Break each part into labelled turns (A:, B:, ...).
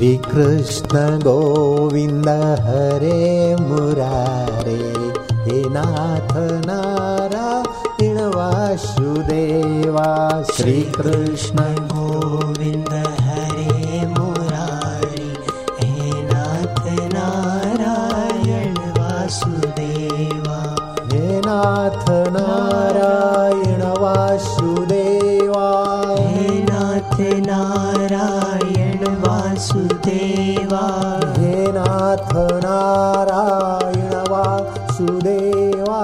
A: वासुदेवा
B: श्री कृष्ण गोविंद हरे मुरारे हे नाथ नारायण वासुदेवा श्री कृष्ण
A: गोविंद हरे मुरारी हे नाथ नारायण वासुदेवा।
B: हे नाथ नारायण वासुदेवा।
A: हे नाथ नारायण वासुदेवा।
B: हे नाथ नारायण वासुदेवा।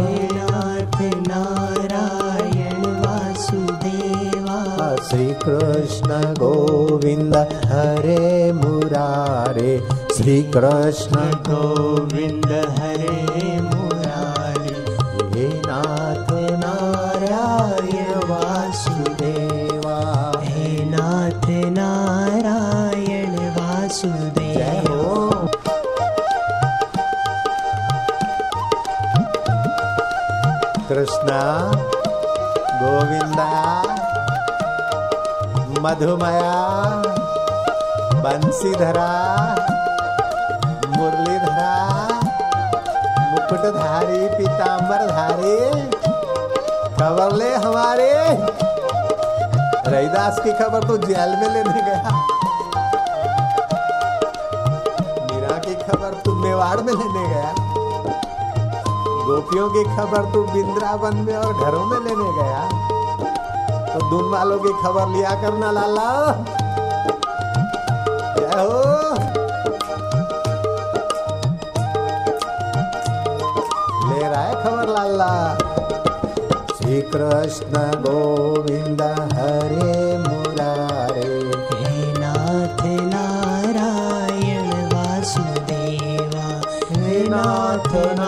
A: हे नाथ नारायण वासुदेवा।
B: श्री कृष्ण गोविंद हरे मुरारे। श्री कृष्ण
A: गोविंद हरे मुरारी।
B: हे नाथ कृष्णा, गोविंदा, मधुमया, बंसीधरा, मुरलीधरा, मुकुटधारी पीताम्बरधारी खबर ले हमारे। रविदास की खबर तो जेल में लेने गया। मीरा की खबर तू मेवाड़ में लेने गया। गोपियों की खबर तू बिंद्रावन में और घरों में लेने गया। तो दून वालों की खबर लिया करना लाला। जय हो? ले रहा है खबर लाला। श्री कृष्ण गोविंद हरे मुरारे।
A: हे नाथ नारायण वासुदेवा।
B: हे नाथ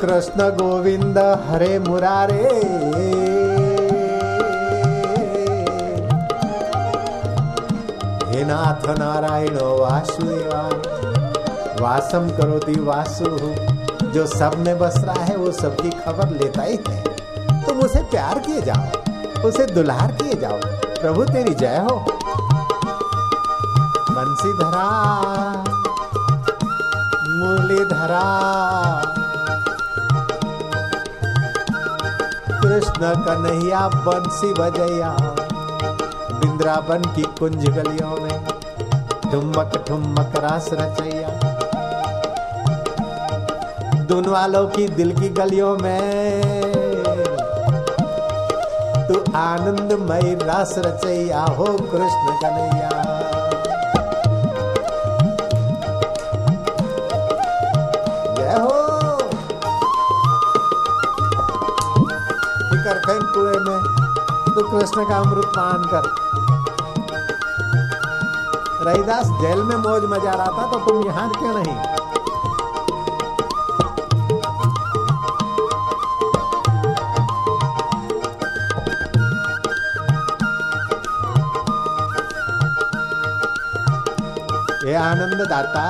B: कृष्ण गोविंद हरे मुरारे। हे नाथ नारायण वासुदेवा वासम करोति वासु। जो सब में बस रहा है, वो सबकी खबर लेता ही है। तुम उसे प्यार किए जाओ, उसे दुलार किए जाओ। प्रभु तेरी जय हो। बंसीधरा मुरलीधरा कृष्ण कन्हैया बंसी बजैया बिंद्रावन की कुंज गलियों में ठुमक ठुमक रास रचैया। दुन वालों की दिल की गलियों में तू आनंदमय रास रचैया। हो कृष्ण कन्हैया। करते हैं कुएँ में। तो कृष्ण का अमृत पान कर। रहीदास जेल में मौज मज़ा रहा था तो तुम यहाँ क्यों नहीं? ये आनंद दाता,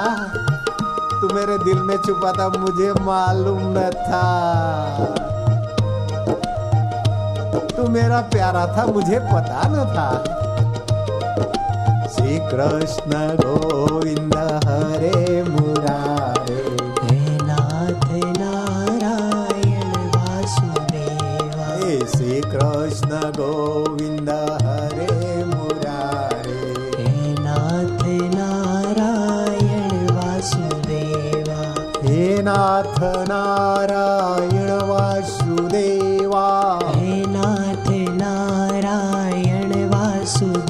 B: तू मेरे दिल में छुपा था, मुझे मालूम न था। तू मेरा प्यारा था मुझे पता न था। श्री कृष्ण गोविंद हरे मुरारे।
A: हे नाथ नारायण वासुदेवा।
B: हे श्री कृष्ण गोविंद हरे मुरारे।
A: हे नाथ नारायण वासुदेवा।
B: हे नाथ नारायण वासुदेवा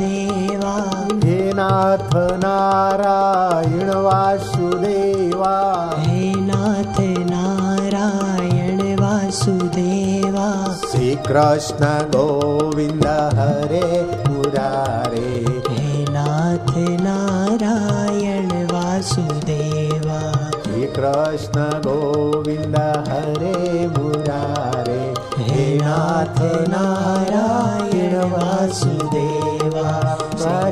A: વાસુદેવા હે
B: નાથ નારાયણ વાસુદેવા હે
A: નાથ નારાયણ વાસુદેવા શ્રી
B: કૃષ્ણ ગોવિંદ હરે મુરારે હે
A: નાથ નારાયણ વાસુદેવા શ્રી
B: કૃષ્ણ ગોવિંદ હરે મુરારે હે
A: નાથ ના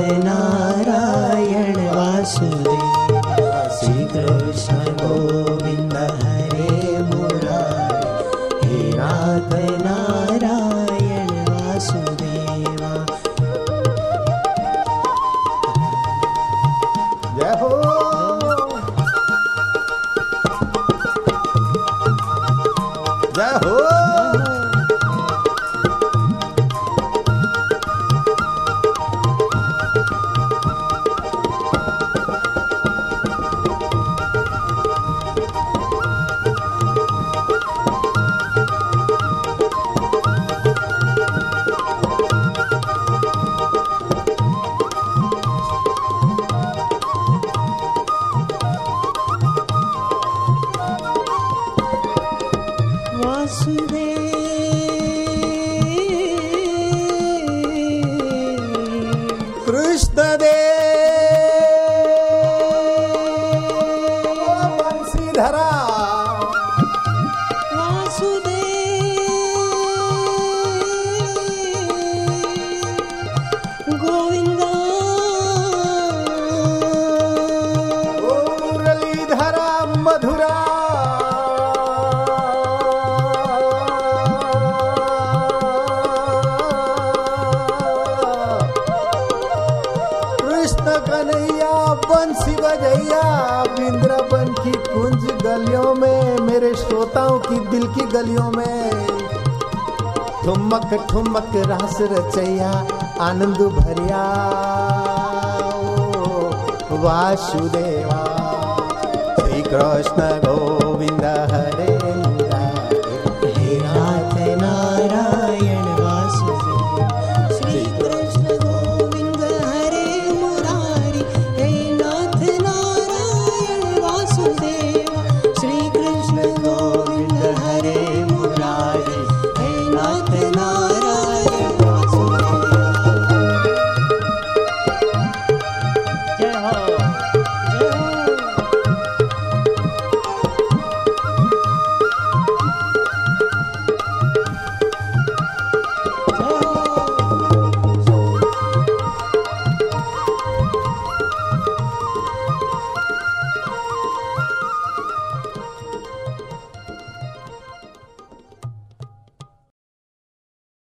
A: नारायण वासुदेवा।
B: श्री कृष्ण गोविंद हरे मुरारे। हे
A: नाथ नारायण वासुदेवा।
B: जय हो। जय हो। बंसी बजैया वृंदावन की कुंज गलियों में, मेरे श्रोताओं की दिल की गलियों में। ठुमक ठुमक रास रचैया, आनंद भरिया। वासुदेवा, श्री कृष्ण गोविंद हरे।